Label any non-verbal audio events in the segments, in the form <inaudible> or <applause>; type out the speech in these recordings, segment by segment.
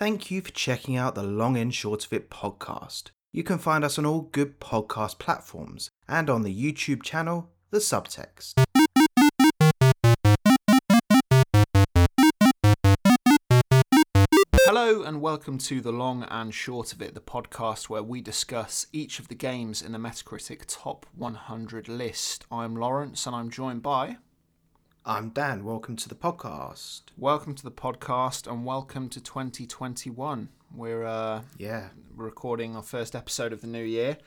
Thank you for checking out the Long and Short of It podcast. You can find us on all good podcast platforms and on the YouTube channel, The Subtext. Hello and welcome to The Long and Short of It, the podcast where we discuss each of the games in the Metacritic Top 100 list. I'm Lawrence and I'm joined by. I'm Dan. Welcome to the podcast. Welcome to the podcast and welcome to 2021. We're uh, Yeah. recording our first episode of the new year.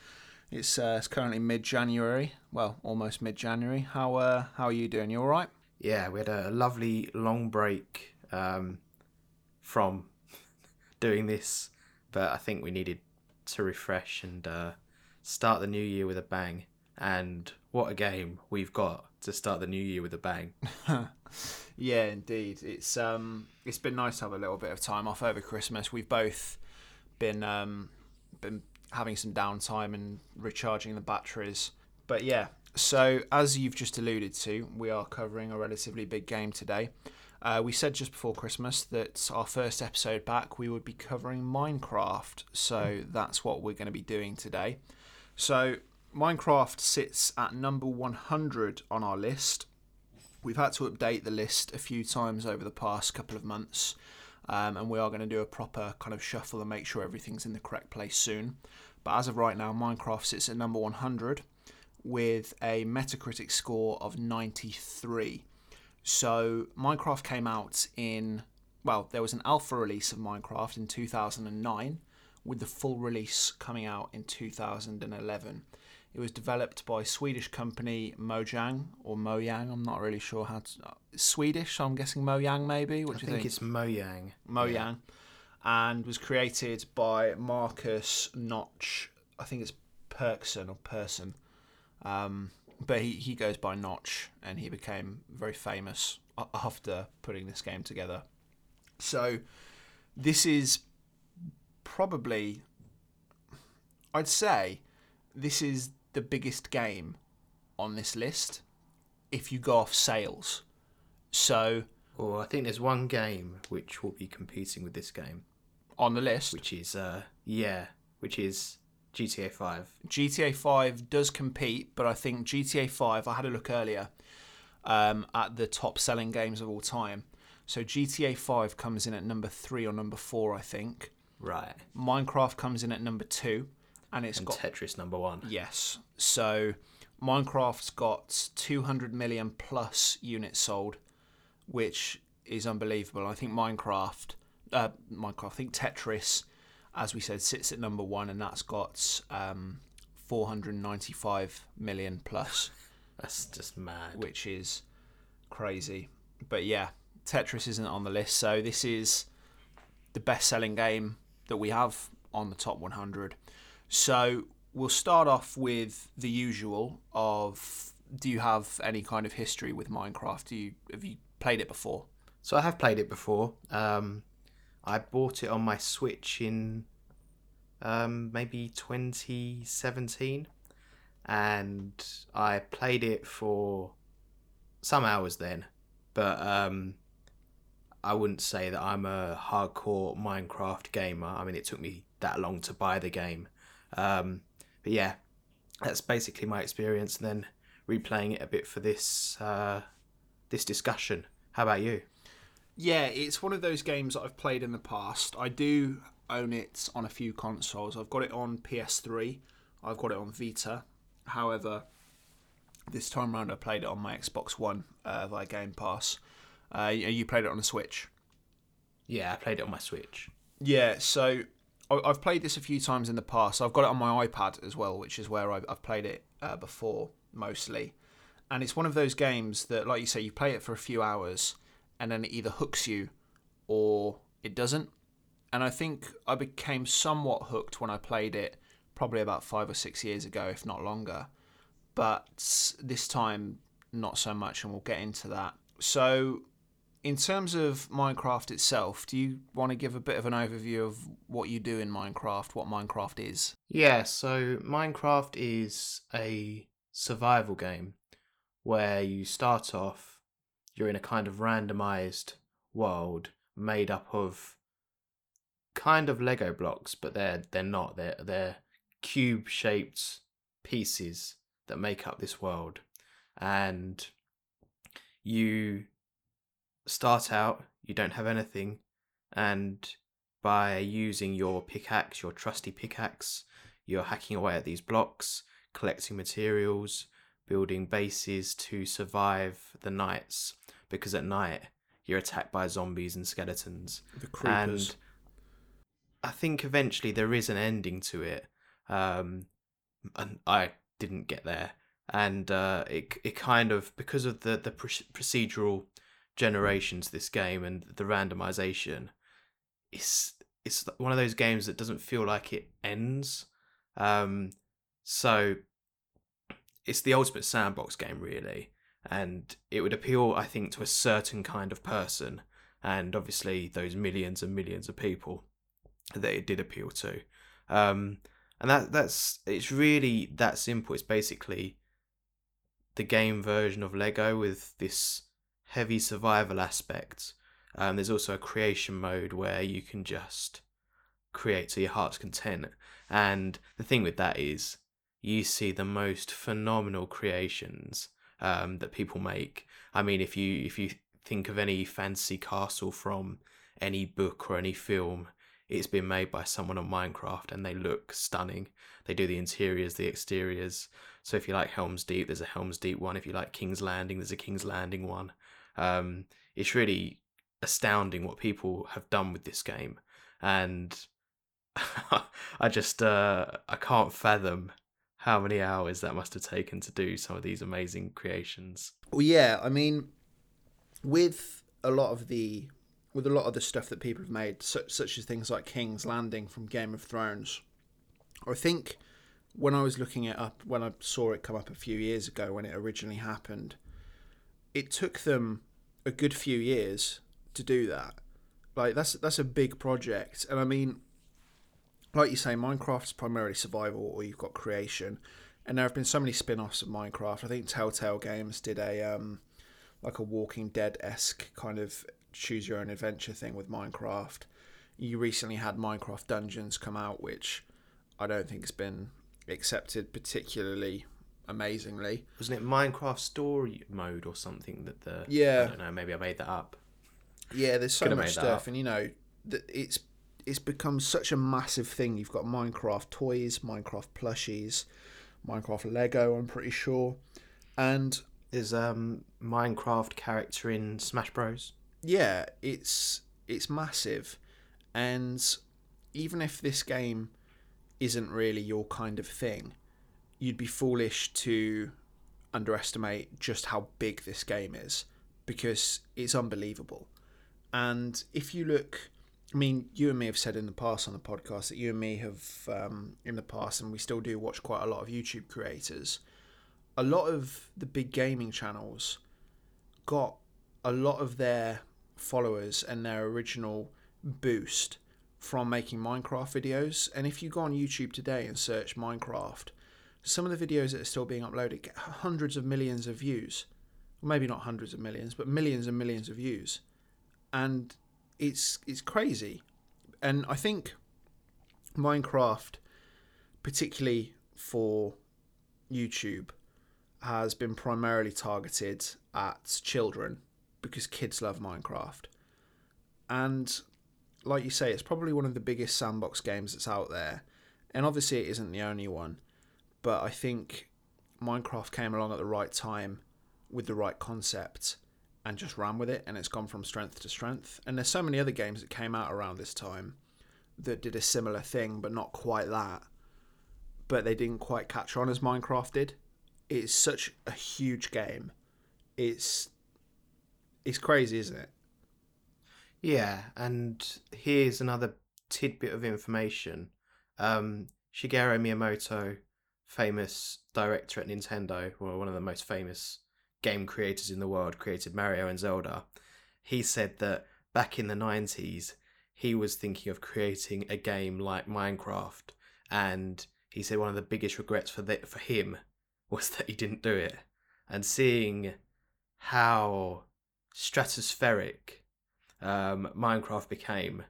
It's, uh, it's currently mid January. Well, almost mid January. How, uh, how are you doing? You alright? Yeah, we had a lovely long break um, from <laughs> doing this, but I think we needed to refresh and uh, start the new year with a bang. And what a game we've got to start the new year with a bang. <laughs> Yeah, indeed. It's um, it's been nice to have a little bit of time off over Christmas. We've both been um, been having some downtime and recharging the batteries. But yeah, so as you've just alluded to, we are covering a relatively big game today. Uh, we said just before Christmas that our first episode back we would be covering Minecraft, so that's what we're going to be doing today. So Minecraft sits at number 100 on our list. We've had to update the list a few times over the past couple of months, um, and we are going to do a proper kind of shuffle and make sure everything's in the correct place soon. But as of right now, Minecraft sits at number 100 with a Metacritic score of 93. So Minecraft came out in, well, there was an alpha release of Minecraft in 2009, with the full release coming out in 2011. It was developed by Swedish company Mojang or Mojang. I'm not really sure how to. Swedish, so I'm guessing Mojang maybe. What I do you think think? it's Mojang. Mojang, and was created by Marcus Notch. I think it's Perkson or Persson, um, but he, he goes by Notch, and he became very famous after putting this game together. So, this is probably, I'd say, this is the biggest game on this list if you go off sales. So, Or I think there's one game which will be competing with this game, on the list, which is uh yeah, which is GTA 5. GTA 5 does compete, but I think GTA 5, I had a look earlier um, at the top selling games of all time. So GTA 5 comes in at number three or number four, I think. Right. Minecraft comes in at number two, and it's And got. Tetris number 1. Yes. So Minecraft's got 200 million plus units sold, which is unbelievable. I think Minecraft, uh, Minecraft, I think Tetris, as we said, sits at number one, and that's got um, 495 million plus, <laughs> That's just mad. which is crazy. But yeah, Tetris isn't on the list, so this is the best selling game that we have on the top 100. So we'll start off with the usual of do you have any kind of history with Minecraft? Do you have you played it before? So I have played it before. Um, I bought it on my Switch in um, maybe 2017, and I played it for some hours then. But um, I wouldn't say that I'm a hardcore Minecraft gamer. I mean, it took me that long to buy the game. Um, but yeah, that's basically my experience. And then replaying it a bit for this uh, this discussion. How about you? Yeah, it's one of those games that I've played in the past. I do own it on a few consoles. I've got it on PS3, I've got it on Vita. However, this time round I played it on my Xbox One uh, via Game Pass. Uh, you played it on a Switch. Yeah, I played it on my Switch. Yeah, so I've played this a few times in the past. I've got it on my iPad as well, which is where I've, played it uh, before mostly. And it's one of those games that, like you say, you play it for a few hours and then it either hooks you or it doesn't. And I think I became somewhat hooked when I played it probably about five or six years ago, if not longer. But this time, not so much, and we'll get into that. So, in terms of Minecraft itself, do you want to give a bit of an overview of what you do in Minecraft, what Minecraft is? Yeah, so Minecraft is a survival game where you start off, you're in a kind of randomized world made up of kind of Lego blocks, but they're they're not. They're they're cube shaped pieces that make up this world, and you start out. You don't have anything, and by using your pickaxe, your trusty pickaxe, you're hacking away at these blocks, collecting materials, building bases to survive the nights. Because at night you're attacked by zombies and skeletons. The creepers. And I think eventually there is an ending to it. Um, and I didn't get there. And uh, it it kind of because of the the procedural generations this game and the randomization, it's it's one of those games that doesn't feel like it ends. Um, so it's the ultimate sandbox game, really, and it would appeal, I think, to a certain kind of person, and obviously those millions and millions of people that it did appeal to. Um, and that that's it's really that simple. It's basically the game version of Lego with this heavy survival aspect. Um, there's also a creation mode where you can just create to your heart's content. And the thing with that is, you see the most phenomenal creations um, that people make. I mean, if you if you think of any fancy castle from any book or any film, it's been made by someone on Minecraft, and they look stunning. They do the interiors, the exteriors. So if you like Helm's Deep, there's a Helm's Deep one. If you like King's Landing, there's a King's Landing one. Um, it's really astounding what people have done with this game, and <laughs> I just uh, I can't fathom how many hours that must have taken to do some of these amazing creations. Well, yeah, I mean, with a lot of the with a lot of the stuff that people have made, such, such as things like King's Landing from Game of Thrones, I think when I was looking it up, when I saw it come up a few years ago when it originally happened, it took them a good few years to do that. Like that's that's a big project, and I mean, like you say, Minecraft's primarily survival, or you've got creation, and there have been so many spin-offs of Minecraft. I think Telltale Games did a um, like a Walking Dead esque kind of choose your own adventure thing with Minecraft. You recently had Minecraft Dungeons come out, which I don't think has been accepted particularly amazingly. Wasn't it Minecraft Story Mode or something that the yeah? I don't know. Maybe I made that up. Yeah, there's so much stuff, and you know, that it's it's become such a massive thing. You've got Minecraft toys, Minecraft plushies, Minecraft Lego. I'm pretty sure, and is um Minecraft character in Smash Bros. Yeah, it's it's massive, and even if this game isn't really your kind of thing, you'd be foolish to underestimate just how big this game is because it's unbelievable. And if you look I mean, you and me have said in the past on the podcast that you and me have, um, in the past, and we still do watch quite a lot of YouTube creators. A lot of the big gaming channels got a lot of their followers and their original boost from making Minecraft videos. And if you go on YouTube today and search Minecraft, some of the videos that are still being uploaded get hundreds of millions of views. Well, maybe not hundreds of millions, but millions and millions of views. And it's it's crazy, and I think Minecraft, particularly for YouTube, has been primarily targeted at children because kids love Minecraft, and like you say, it's probably one of the biggest sandbox games that's out there, and obviously it isn't the only one, but I think Minecraft came along at the right time with the right concept and just ran with it, and it's gone from strength to strength. And there's so many other games that came out around this time that did a similar thing, but not quite that. But they didn't quite catch on as Minecraft did. It's such a huge game. It's it's crazy, isn't it? Yeah, and here's another tidbit of information. Um, Shigeru Miyamoto, famous director at Nintendo, or one of the most famous game creators in the world created Mario and Zelda, he said that back in the 90s, he was thinking of creating a game like Minecraft. And he said one of the biggest regrets for, the, for him <laughs> was that he didn't do it. And seeing how stratospheric um, Minecraft became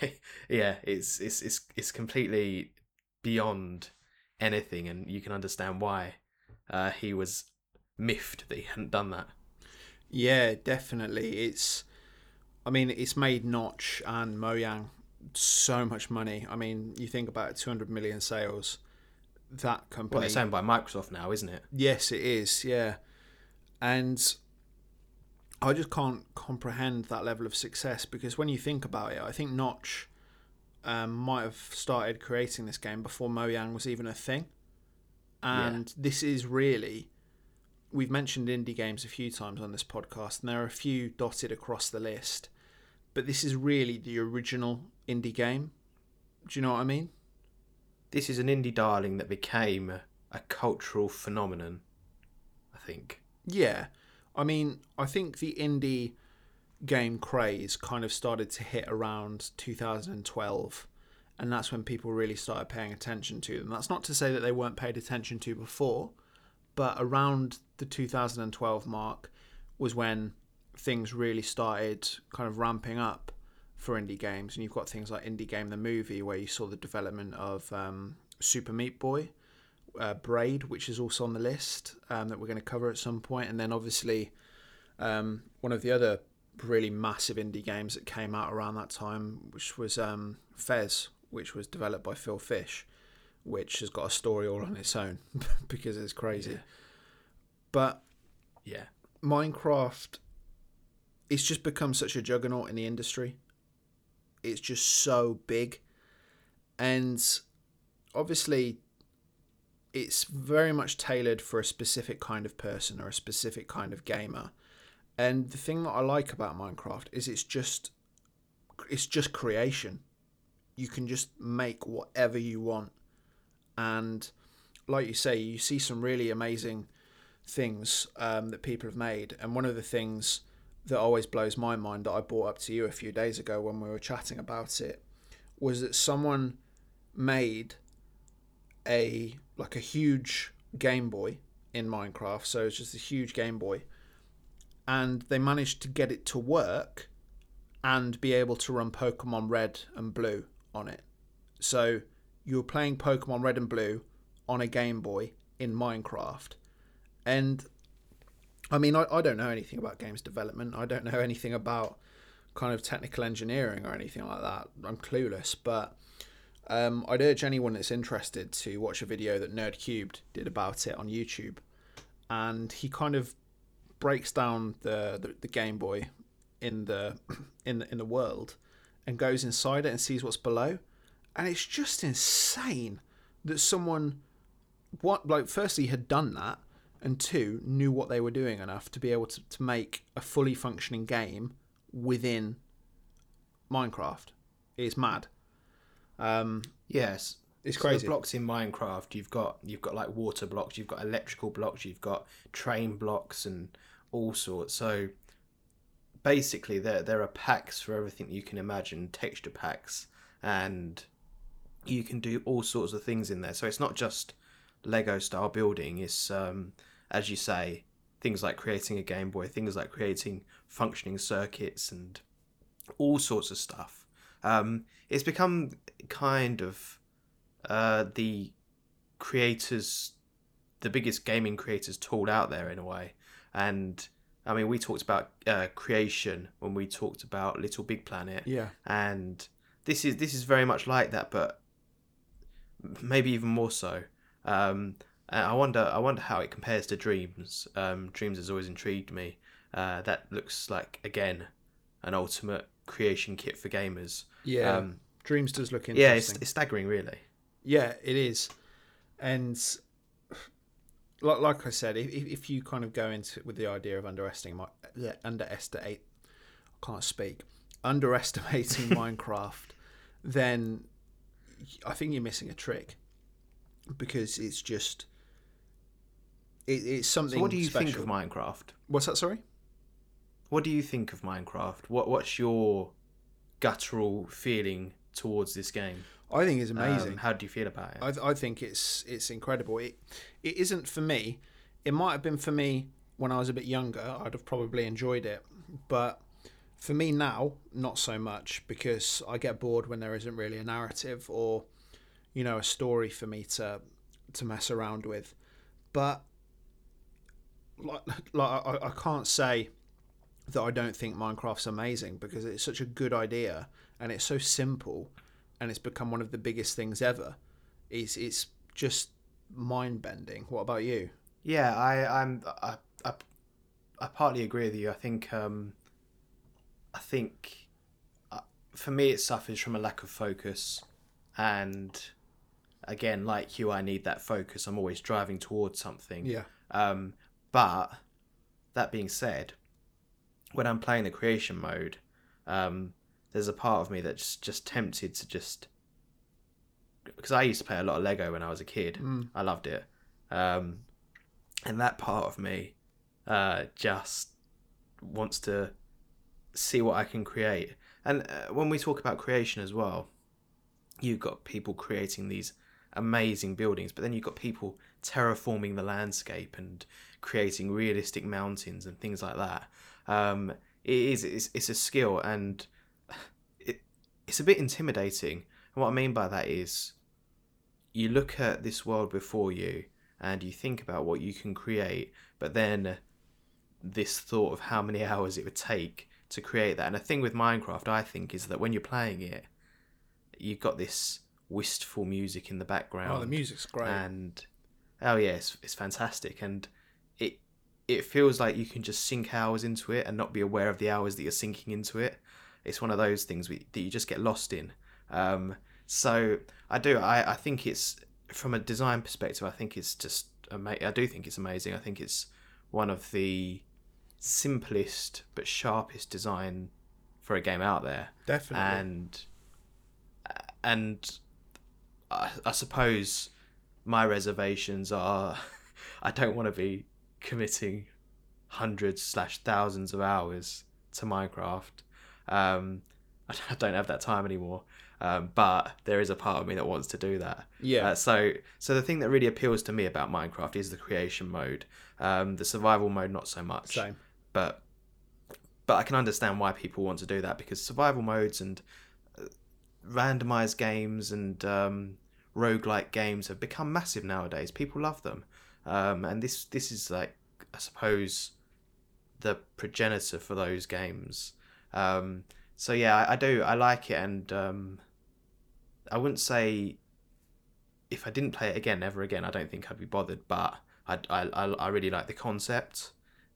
<laughs> yeah, it's it's it's it's completely beyond anything, and you can understand why uh, he was miffed that he hadn't done that. Yeah, definitely. It's, I mean, it's made Notch and Mojang so much money. I mean, you think about it, 200 million sales. That company. Well, it's owned by Microsoft now, isn't it? Yes, it is. Yeah, and I just can't comprehend that level of success because when you think about it, I think Notch um, might have started creating this game before Mojang was even a thing, and this is really. We've mentioned indie games a few times on this podcast, and there are a few dotted across the list, but this is really the original indie game. Do you know what I mean? This is an indie darling that became a cultural phenomenon. I think. Yeah. I mean, I think the indie game craze kind of started to hit around 2012, and that's when people really started paying attention to them. That's not to say that they weren't paid attention to before, but around the 2012 mark was when things really started kind of ramping up for indie games. And you've got things like Indie Game the Movie, where you saw the development of um, Super Meat Boy, uh, Braid, which is also on the list um, that we're going to cover at some point, and then obviously um, one of the other really massive indie games that came out around that time, which was um, Fez, which was developed by Phil Fish, which has got a story all on its own <laughs> because it's crazy. Yeah. But Yeah. Minecraft, it's just become such a juggernaut in the industry. It's just so big. And obviously, it's very much tailored for a specific kind of person or a specific kind of gamer. And the thing that I like about Minecraft is it's just it's just creation. You can just make whatever you want. And like you say, you see some really amazing things um, that people have made. And one of the things that always blows my mind that I brought up to you a few days ago when we were chatting about it was that someone made a like a huge Game Boy in Minecraft. So it's just a huge Game Boy, and they managed to get it to work and be able to run Pokemon Red and Blue on it. So you were playing Pokemon Red and Blue on a Game Boy in Minecraft. And I mean, I, I don't know anything about games development. I don't know anything about kind of technical engineering or anything like that. I'm clueless. But um, I'd urge anyone that's interested to watch a video that Nerd Cubed did about it on YouTube. And he kind of breaks down the, the, the Game Boy in the in the, in the world and goes inside it and sees what's below. And it's just insane that someone what like firstly had done that and two knew what they were doing enough to be able to, to make a fully functioning game within minecraft. It's mad. Um Yes. it's So crazy. the blocks in Minecraft, you've got you've got like water blocks, you've got electrical blocks, you've got train blocks, and all sorts. So basically, there there are packs for everything you can imagine, texture packs, and you can do all sorts of things in there. So it's not just Lego style building. It's um, as you say, things like creating a Game Boy, things like creating functioning circuits, and all sorts of stuff. Um, it's become kind of uh, the creators, the biggest gaming creators tool out there in a way. And I mean, we talked about uh, creation when we talked about Little Big Planet, yeah and this is this is very much like that, but maybe even more so. Um, I wonder, I wonder how it compares to Dreams. Um, Dreams has always intrigued me. Uh, that looks like again an ultimate creation kit for gamers. yeah Um, dreams does look interesting. yeah, it's, it's staggering, really. Yeah, it is, and like like I said, if if you kind of go into it with the idea of underestimating underestimate, I can't speak, underestimating <laughs> Minecraft, then I think you're missing a trick because it's just it, it's something. So, what do you special. think of Minecraft? What's that? Sorry. What do you think of Minecraft? What What's your guttural feeling towards this game? I think it's amazing. Um, how do you feel about it? I, th- I think it's it's incredible. It it isn't for me. It might have been for me when I was a bit younger. I'd have probably enjoyed it, but For me now, not so much because I get bored when there isn't really a narrative or, you know, a story for me to to mess around with. But like, <laughs> like I, I can't say that I don't think Minecraft's amazing because it's such a good idea and it's so simple and it's become one of the biggest things ever. It's it's just mind bending. What about you? Yeah, I I'm I, I, I partly agree with you. I think um, I think uh, for me it suffers from a lack of focus, and again, like you, I need that focus. I'm always driving towards something. Yeah. Um, but that being said, when I'm playing the creation mode, um, there's a part of me that's just tempted to just because I used to play a lot of Lego when I was a kid. Mm. I loved it, um, and that part of me uh, just wants to see what I can create. And uh, when we talk about creation as well, you've got people creating these amazing buildings, but then you've got people terraforming the landscape and creating realistic mountains and things like that. Um, it is it's, it's a skill and it's a bit intimidating. And what I mean by that is you look at this world before you and you think about what you can create, but then this thought of how many <laughs> hours it would take to create that. And the thing with Minecraft, I think, is that when you're playing it, you've got this wistful music in the background. Oh, the music's great. And oh yeah, it's, it's fantastic, and it it feels like you can just sink hours into it and not be aware of the hours that you're sinking into it. It's one of those things we, that you just get lost in. Um, so I do. I, I think it's from a design perspective. I think it's just ama- I do think it's amazing. I think it's one of the simplest but sharpest design for a game out there Definitely. and and I, I suppose my reservations are <laughs> I don't want to be committing hundreds slash thousands of hours to Minecraft. Um, <laughs> I don't have that time anymore. Um, but there is a part of me that wants to do that. yeah. Uh, so, so the thing that really appeals to me about Minecraft is the creation mode. Um, the survival mode, not so much Same. but but I can understand why people want to do that because survival modes and uh, randomized games and um, roguelike games have become massive nowadays. People love them, um, and this this is like I suppose the progenitor for those games. Um, so yeah, I, I do I like it, and um, I wouldn't say if I didn't play it again, ever again, I don't think I'd be bothered. But I I I, really like the concept,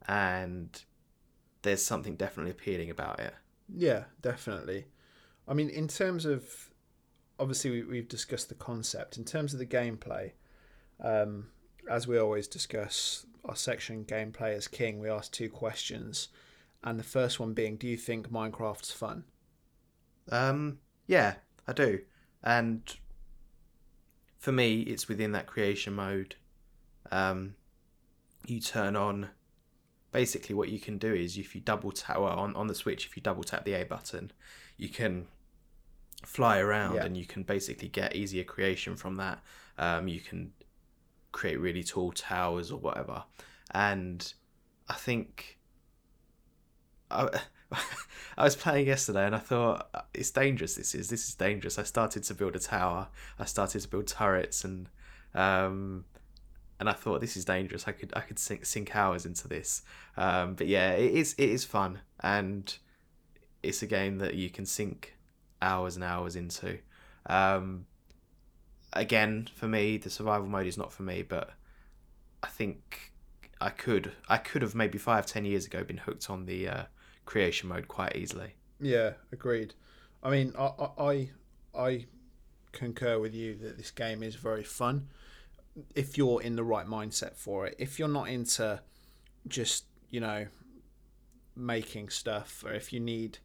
and there's something definitely appealing about it. Yeah, definitely. I mean, in terms of obviously we, we've discussed the concept. In terms of the gameplay, um, as we always discuss, our section gameplay is king. We ask two questions, and the first one being, do you think Minecraft's fun? Um, yeah, I do, and for me, it's within that creation mode. Um, you turn on. Basically, what you can do is if you double tap well, on on the Switch, if you double tap the A button, you can fly around Yeah. and you can basically get easier creation from that. Um, you can create really tall towers or whatever, and I think I, <laughs> I was playing yesterday and I thought "Uh, it's dangerous. This is this is dangerous. I started to build a tower. I started to build turrets and um, and I thought this is dangerous. I could I could sink sink hours into this. Um, but yeah, it is it is fun and it's a game that you can sink hours and hours into. Um, again, for me, the survival mode is not for me, but I think I could I could have maybe five ten years ago been hooked on the uh, creation mode quite easily. Yeah, agreed. I mean, I, I I concur with you that this game is very fun if you're in the right mindset for it. If you're not into just you know making stuff, or if you need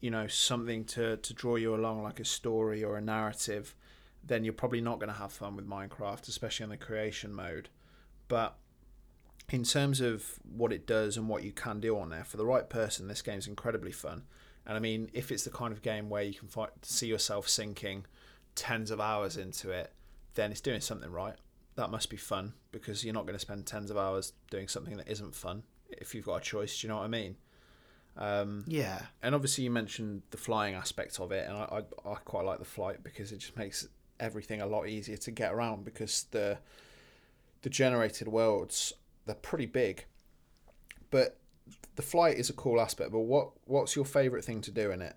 you know something to to draw you along, like a story or a narrative, then you're probably not going to have fun with Minecraft, especially in the creation mode. But in terms of what it does and what you can do on there, for the right person, this game's incredibly fun. And I mean, if it's the kind of game where you can find, see yourself sinking tens of hours into it, then it's doing something right. That must be fun because you're not going to spend tens of hours doing something that isn't fun if you've got a choice. Do you know what I mean? Um, Yeah. and obviously, you mentioned the flying aspect of it, and I, I, I quite like the flight because it just makes everything a lot easier to get around because the the generated worlds they're pretty big, but the flight is a cool aspect. But what what's your favorite thing to do in it?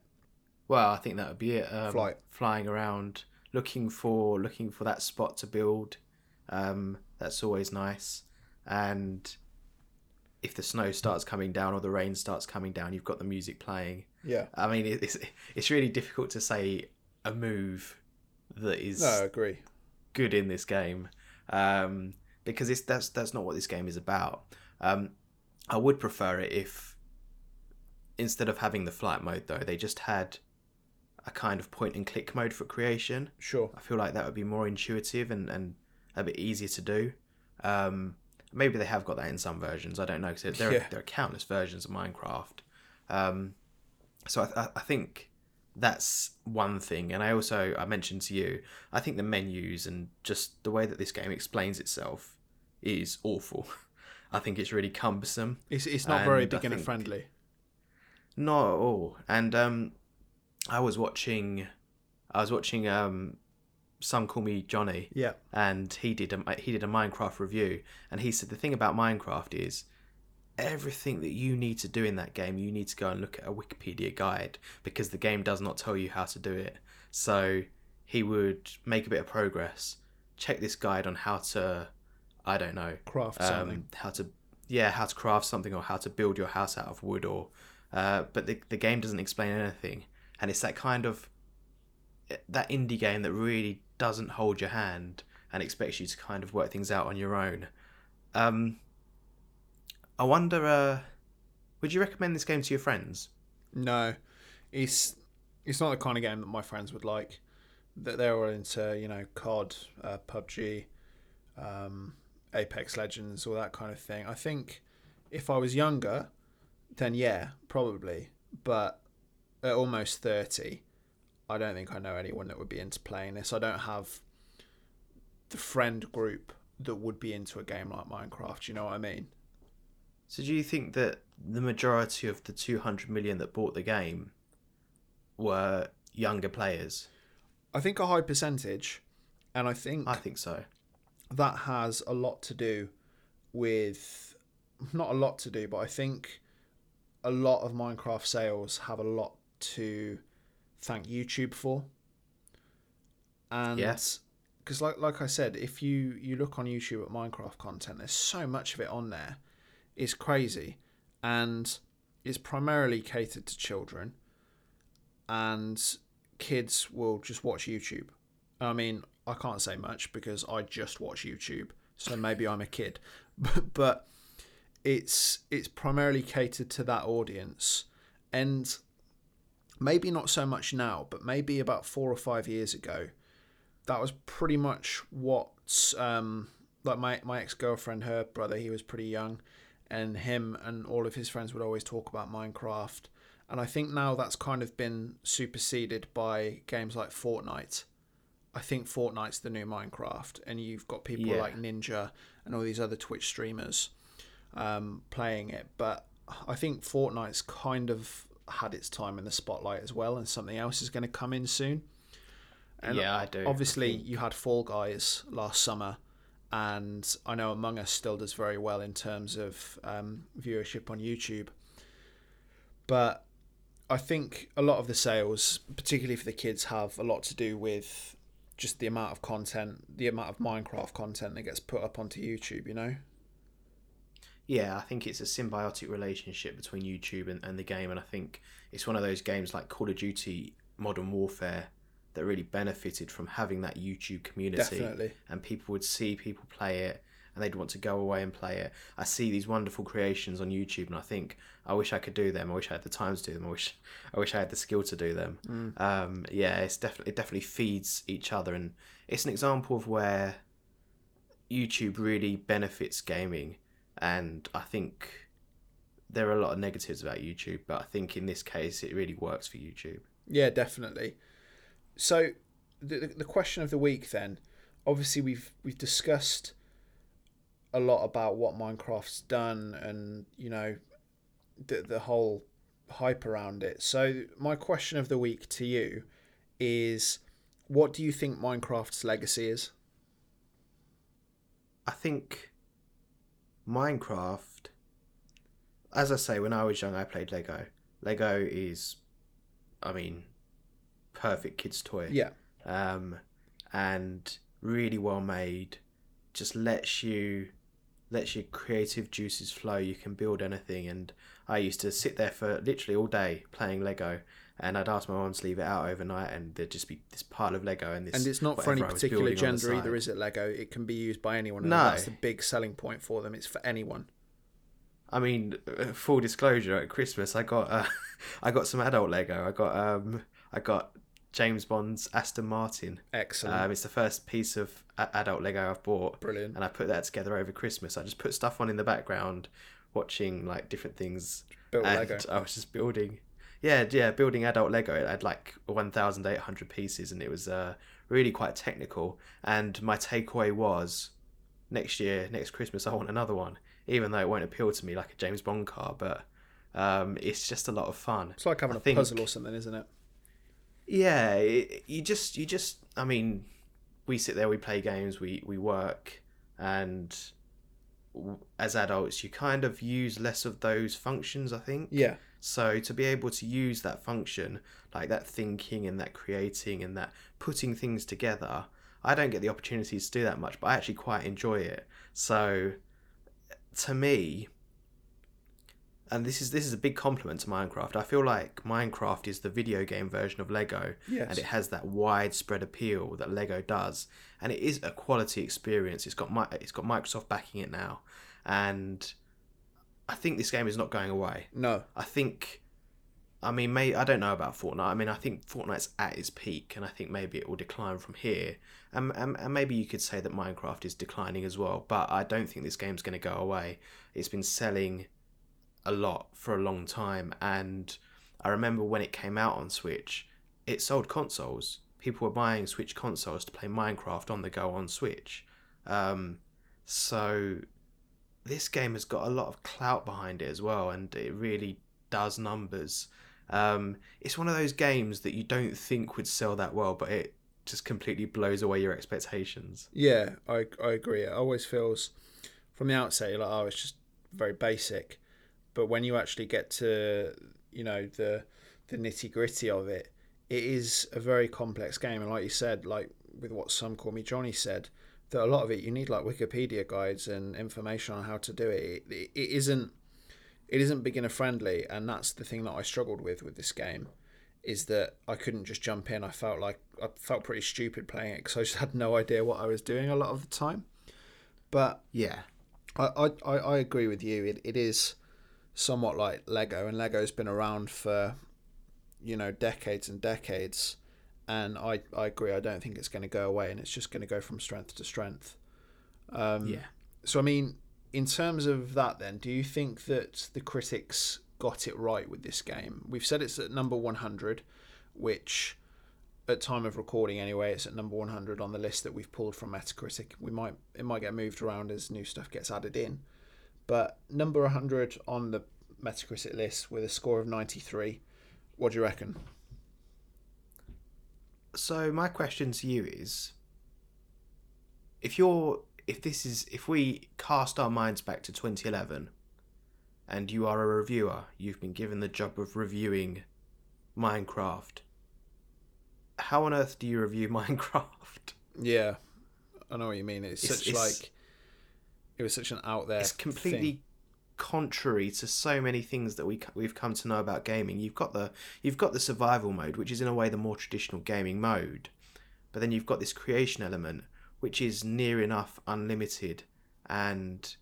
Well, I think that would be it. Um, Flight. Flying around, looking for looking for that spot to build. Um, that's always nice. And if the snow starts coming down or the rain starts coming down, you've got the music playing. Yeah, I mean, it's it's really difficult to say a move that is no, I agree. good in this game um, because it's that's that's not what this game is about. Um, I would prefer it if instead of having the flight mode though, they just had a kind of point and click mode for creation. Sure. I feel like that would be more intuitive and, and a bit easier to do. Um, maybe they have got that in some versions. I don't know because there, Yeah. there are countless versions of Minecraft. Um, so I, I, I think that's one thing. And I also I mentioned to you, I think the menus and just the way that this game explains itself is awful. <laughs> I think it's really cumbersome. It's it's not very beginner friendly. Not at all. And um, I was watching, I was watching um, some call me Johnny, Yeah. and he did a he did a Minecraft review, and he said the thing about Minecraft is everything that you need to do in that game, you need to go and look at a Wikipedia guide because the game does not tell you how to do it. So he would make a bit of progress, check this guide on how to, I don't know, Craft something. um, how to yeah how to craft something or how to build your house out of wood or uh, but the, the game doesn't explain anything and it's that kind of that indie game that really doesn't hold your hand and expects you to kind of work things out on your own um, i wonder uh, would you recommend this game to your friends No, it's it's not the kind of game that my friends would like. That they're all into, you know, COD, uh, PUBG, um, Apex Legends, all that kind of thing. I think if I was younger, then yeah, probably. But at almost thirty, I don't think I know anyone that would be into playing this. I don't have the friend group that would be into a game like Minecraft. You know what I mean? so do you think that the majority of the 200 million that bought the game were younger players I think a high percentage, and I think i think so that has a lot to do with not a lot to do, but I think a lot of Minecraft sales have a lot to thank YouTube for. And Yes. because like like I said, if you you look on YouTube at Minecraft content, there's so much of it on there. It's crazy, and it's primarily catered to children, and kids will just watch YouTube. I mean, I can't say much because I just watch YouTube, so maybe I'm a kid, <laughs> but, but it's it's primarily catered to that audience, and maybe not so much now, but maybe about four or five years ago, that was pretty much what um, like my my ex girlfriend, her brother, he was pretty young, and him and all of his friends would always talk about Minecraft. And I think now that's kind of been superseded by games like Fortnite. I think Fortnite's the new Minecraft, and you've got people Yeah. like Ninja and all these other Twitch streamers um, playing it. But I think Fortnite's kind of had its time in the spotlight as well, and something else is going to come in soon. And yeah i do obviously you had Fall Guys last summer, and I know Among Us still does very well in terms of um, viewership on YouTube. But I think a lot of the sales, particularly for the kids, have a lot to do with just the amount of content, the amount of Minecraft content that gets put up onto YouTube. You know? Yeah, I think it's a symbiotic relationship between YouTube and, and the game, and I think it's one of those games like Call of Duty Modern Warfare that really benefited from having that YouTube community. Definitely. And people would see people play it and they'd want to go away and play it. I see these wonderful creations on YouTube and I think, I wish I could do them. I wish I had the time to do them. I wish I wish I had the skill to do them. Mm. Um, yeah, it's definitely it definitely feeds each other and it's an example of where YouTube really benefits gaming and I think there are a lot of negatives about YouTube, but I think in this case it really works for YouTube. Yeah, definitely. So, the the- the question of the week then, obviously we've we've discussed a lot about what Minecraft's done and you know the the whole hype around it. So my question of the week to you is, what do you think Minecraft's legacy is? I think Minecraft, as I say, when I was young, I played Lego. Lego is, I mean, perfect kids' toy. Yeah, Um, and really well made. Just lets you, lets your creative juices flow. You can build anything. And I used to sit there for literally all day playing Lego. And I'd ask my mum to leave it out overnight, and there'd just be this pile of Lego and this. and it's not for any whatever I was particular building on the gender either, is it? Lego. It can be used by anyone. and No. that's the big selling point for them. It's for anyone. I mean, uh, full disclosure, at Christmas I got uh, <laughs> I got some adult Lego. I got um I got James Bond's Aston Martin. Excellent, Um, it's the first piece of adult Lego I've bought, brilliant. and I put that together over Christmas. I just put stuff on in the background, watching like different things, Built and Lego. I was just building. Yeah, yeah, building adult Lego. It had like one thousand eight hundred pieces, and it was uh, really quite technical. And my takeaway was, next year, next Christmas, I want another one. Even though it won't appeal to me like a James Bond car, but um, it's just a lot of fun. It's like having I a think- puzzle or something, isn't it? Yeah, it, you just you just I mean, we sit there, we play games, we we work, and as adults, you kind of use less of those functions. I think. Yeah, So to be able to use that function, like that thinking and that creating and that putting things together, I don't get the opportunities to do that much, but I actually quite enjoy it. So to me, and this is this is a big compliment to Minecraft. I feel like Minecraft is the video game version of Lego, yes. and it has that widespread appeal that Lego does, and it is a quality experience. It's got mi- it's got Microsoft backing it now, and I think this game is not going away. no, I think, I mean, may I don't know about Fortnite. I mean, I think Fortnite's at its peak, and I think maybe it will decline from here. And, and, and maybe you could say that Minecraft is declining as well. But I don't think this game's going to go away. It's been selling a lot for a long time, and I remember when it came out on Switch, it sold consoles. People were buying Switch consoles to play Minecraft on the go on Switch. Um, so this game has got a lot of clout behind it as well, and it really does numbers. Um, it's one of those games that you don't think would sell that well, but it just completely blows away your expectations. Yeah, I I agree. It always feels from the outset you're like, oh, it's just very basic, but when you actually get to you know the the nitty gritty of it, it is a very complex game. And like you said, like with what some call me Johnny said, that a lot of it you need like Wikipedia guides and information on how to do it. It, it isn't it isn't beginner friendly, and that's the thing that I struggled with with this game. Is that I couldn't just jump in. I felt like I felt pretty stupid playing it because I just had no idea what I was doing a lot of the time. But Yeah, I, I, I I agree with you. It, it is somewhat like Lego, and Lego's been around for, you know, decades and decades. And I, I agree. I don't think it's going to go away, and it's just going to go from strength to strength. Um, yeah. So, I mean, in terms of that, then, do you think that the critics got it right with this game? We've said it's at number 100, which, at time of recording anyway, it's at number 100 on the list that we've pulled from Metacritic. We might it might get moved around as new stuff gets added in, but number 100 on the Metacritic list with a score of 93. What do you reckon? So my question to you is, if you're, if this is, if we cast our minds back to 2011, and you are a reviewer, you've been given the job of reviewing Minecraft. How on earth do you review <laughs> Minecraft? Yeah, I know what you mean. It's, It's- such it's- like it was such an out there. it's completely thing. contrary to so many things that we we've come to know about gaming. You've got the you've got the survival mode, which is in a way the more traditional gaming mode, but then you've got this creation element, which is near enough unlimited, and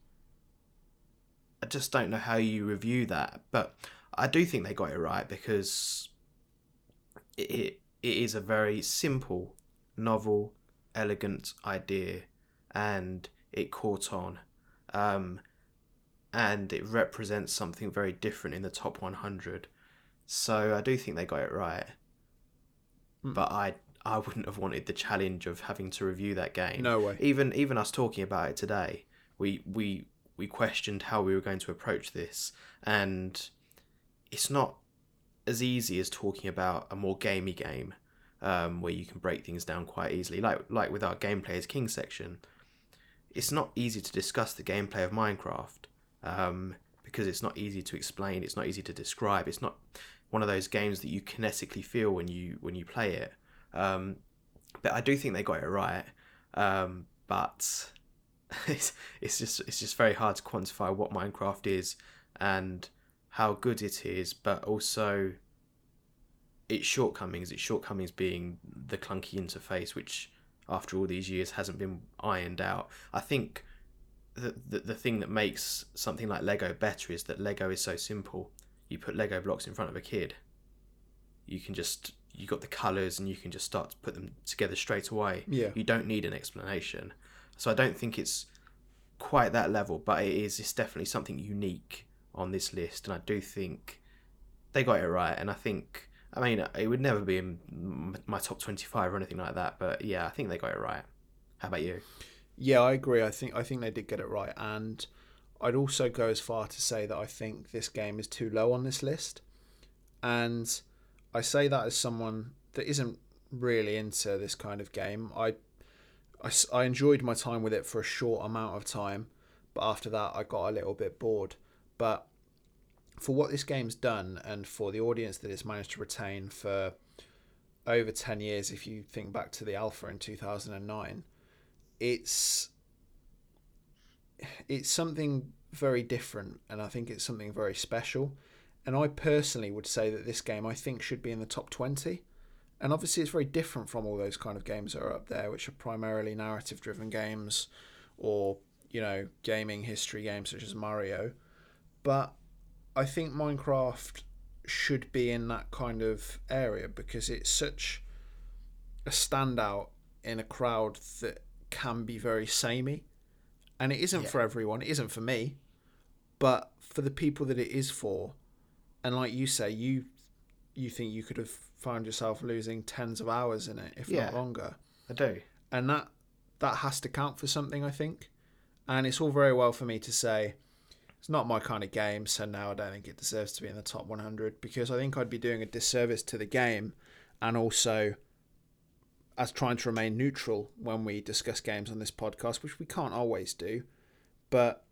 I just don't know how you review that. But I do think they got it right because it it, it is a very simple, novel, elegant idea, and it caught on. Um, and it represents something very different in the top 100. So I do think they got it right. Hmm. But I I wouldn't have wanted the challenge of having to review that game. No way. Even even us talking about it today, we we we questioned how we were going to approach this, and it's not as easy as talking about a more gamey game, um, where you can break things down quite easily. Like like with our gameplay as king section, it's not easy to discuss the gameplay of Minecraft um, because it's not easy to explain. It's not easy to describe. It's not one of those games that you kinetically feel when you when you play it. Um, but I do think they got it right. Um, but <laughs> it's it's just it's just very hard to quantify what Minecraft is and how good it is, but also its shortcomings. Its shortcomings being the clunky interface, which after all these years hasn't been ironed out. I think the, the the thing that makes something like Lego better is that Lego is so simple. You put Lego blocks in front of a kid, you can just you got the colors and you can just start to put them together straight away. Yeah. You don't need an explanation. So I don't think it's quite that level, but it is. It's definitely something unique on this list, and I do think they got it right. And I think, I mean, it would never be in my top twenty-five or anything like that, but yeah, I think they got it right. How about you? Yeah, I agree. I think I think they did get it right, and I'd also go as far to say that I think this game is too low on this list, and I say that as someone that isn't really into this kind of game. I I enjoyed my time with it for a short amount of time, but after that I got a little bit bored. But for what this game's done and for the audience that it's managed to retain for over 10 years, if you think back to the alpha in 2009, it's it's something very different and I think it's something very special. And I personally would say that this game I think should be in the top 20. And obviously it's very different from all those kind of games that are up there, which are primarily narrative driven games or, you know, gaming history games such as Mario. But I think Minecraft should be in that kind of area because it's such a standout in a crowd that can be very samey. And it isn't Yeah. for everyone, it isn't for me, but for the people that it is for, and like you say, you you think you could have found yourself losing tens of hours in it, if Yeah. not longer. I do. And that that has to count for something, I think. And it's all very well for me to say it's not my kind of game, so now I don't think it deserves to be in the top 100 because I think I'd be doing a disservice to the game and also as trying to remain neutral when we discuss games on this podcast, which we can't always do. But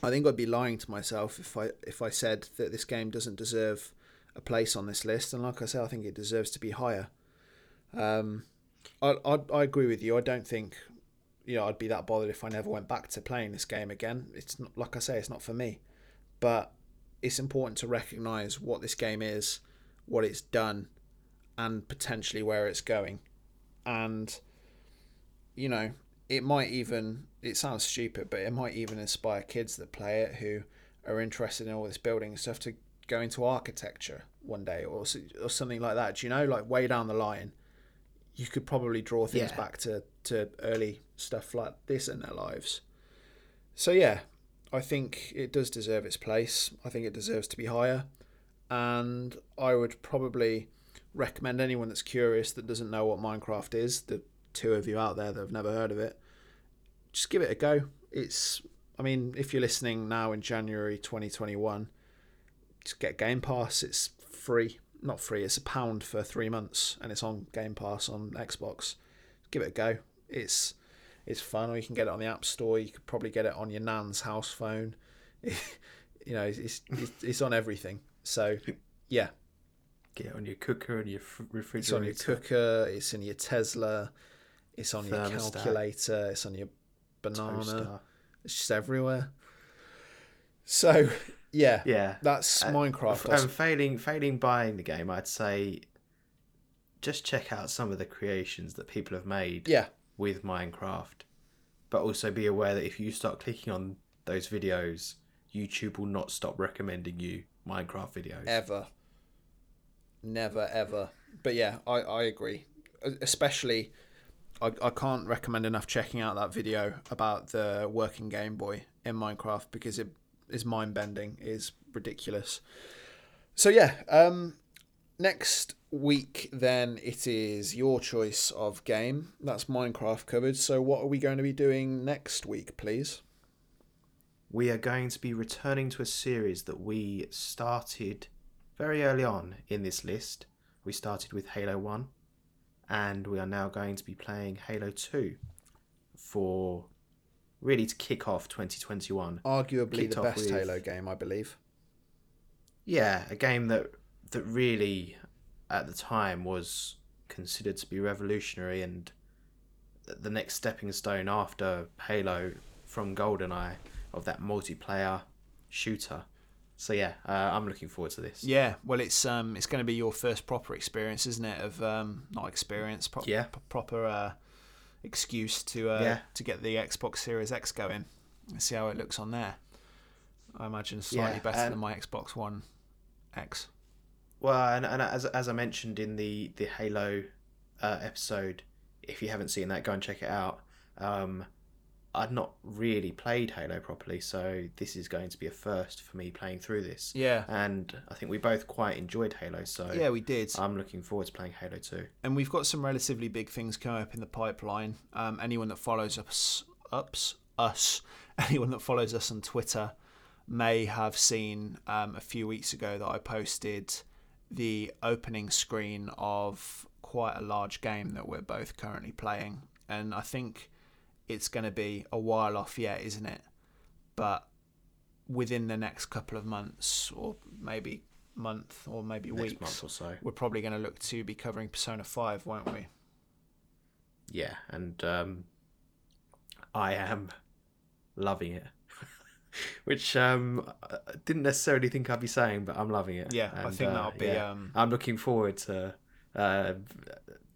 I think I'd be lying to myself if I if I said that this game doesn't deserve a place on this list. And like I said, I think it deserves to be higher. Um, I, I I agree with you. I don't think you know I'd be that bothered if I never went back to playing this game again. It's not like I say, it's not for me, but it's important to recognise what this game is, what it's done, and potentially where it's going. And you know, it might even it sounds stupid, but it might even inspire kids that play it who are interested in all this building stuff to go into architecture one day or or something like that. Do you know, like way down the line, you could probably draw things Yeah. back to to early stuff like this in their lives. So yeah, I think it does deserve its place. I think it deserves to be higher, and I would probably recommend anyone that's curious that doesn't know what Minecraft is, the two of you out there that have never heard of it, just give it a go. It's, I mean, if you're listening now in January 2021, just get Game Pass. It's free, not free. It's a pound for three months, and it's on Game Pass on Xbox. Give it a go. It's it's fun, or you can get it on the App Store. You could probably get it on your nan's house phone. <laughs> you know, it's, it's it's on everything. So yeah, Get it on your cooker and your fr- it's on your cooker. It's in your Tesla. It's on your calculator. It's on your banana. toaster. It's just everywhere. So yeah, Yeah. that's Uh, Minecraft. F- um, failing failing buying the game, I'd say just check out some of the creations that people have made yeah, with Minecraft. But also be aware that if you start clicking on those videos, YouTube will not stop recommending you Minecraft videos. ever, never ever. But yeah, I I agree. Especially, I I can't recommend enough checking out that video about the working Game Boy in Minecraft because it is mind bending, is ridiculous. So yeah, um, next week then it is your choice of game. That's Minecraft covered. So what are we going to be doing next week, please? We are going to be returning to a series that we started very early on in this list, we started with Halo 1, and we are now going to be playing Halo 2 for really to kick off 2021. Arguably Kicked the best with- Halo game, I believe. Yeah, a game that that really at the time was considered to be revolutionary and the next stepping stone after Halo from GoldenEye of that multiplayer shooter. So yeah, uh, I'm looking forward to this. Yeah, well, it's um, it's going to be your first proper experience, isn't it? Of um, not experience, pro- Yeah. p- proper uh, excuse to uh, Yeah. to get the Xbox Series X going. and see how it looks on there. I imagine slightly Yeah, better and- than my Xbox One X. Well, and, and as as I mentioned in the the Halo uh, episode, if you haven't seen that, go and check it out. Um, I'd not really played Halo properly, so this is going to be a first for me playing through this. Yeah, And I think we both quite enjoyed Halo, so yeah, we did. I'm looking forward to playing Halo 2. and we've got some relatively big things coming up in the pipeline. Um, anyone that follows us, ups, us, <laughs> anyone that follows us on Twitter may have seen um, a few weeks ago that I posted the opening screen of quite a large game that we're both currently playing, and I think it's going to be a while off yet, isn't it? But within the next couple of months, or maybe month, or maybe Next weeks, month or so. we're probably going to look to be covering Persona 5, won't we? Yeah, and um, I am loving it. <laughs> Which um, I didn't necessarily think I'd be saying, but I'm loving it. Yeah, I think uh, that'll be. yeah. Um, I'm looking forward to uh,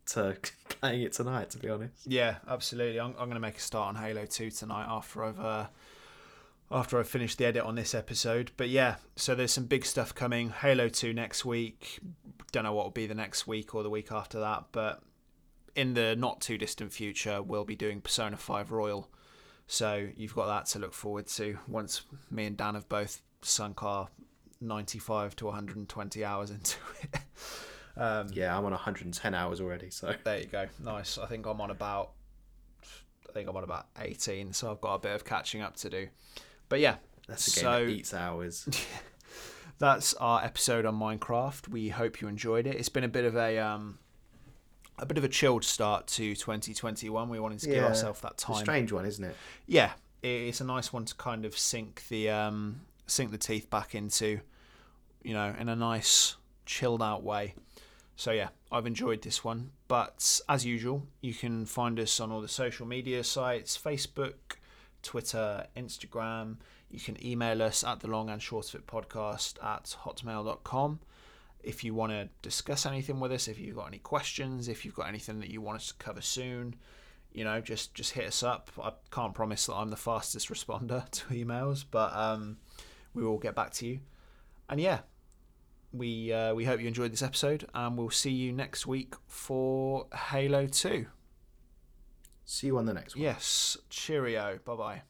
to <laughs> playing it tonight. To be honest. yeah, absolutely. I'm, I'm going to make a start on Halo 2 tonight after I've uh, after I've finished the edit on this episode. But yeah, so there's some big stuff coming. Halo 2 next week. Don't know what will be the next week or the week after that, but in the not too distant future, we'll be doing Persona 5 Royal. So you've got that to look forward to once me and Dan have both sunk our 95 to 120 hours into <laughs> it. um, Yeah, I'm on 110 hours already. So There you go. Nice. I think I'm on about I think I'm on about 18, so I've got a bit of catching up to do. But yeah, that's a game So- that eats hours. <laughs> that's our episode on Minecraft. We hope you enjoyed it. It's been a bit of a um a bit of a chilled start to 2021. We wanted to give Yeah, ourselves that time. strange one, isn't it? Yeah, it's a nice one to kind of sink the um sink the teeth back into, you know, in a nice chilled out way. So yeah, I've enjoyed this one. But as usual, you can find us on all the social media sites: Facebook, Twitter, Instagram. You can email us at the long and short of it podcast at hotmail.com if you want to discuss anything with us, if you've got any questions, if you've got anything that you want us to cover soon, you know, just just hit us up. I can't promise that I'm the fastest responder <laughs> to emails, but um, we will get back to you. And yeah, we uh, we hope you enjoyed this episode, and we'll see you next week for Halo Two. See you on the next one. Yes, cheerio, bye bye.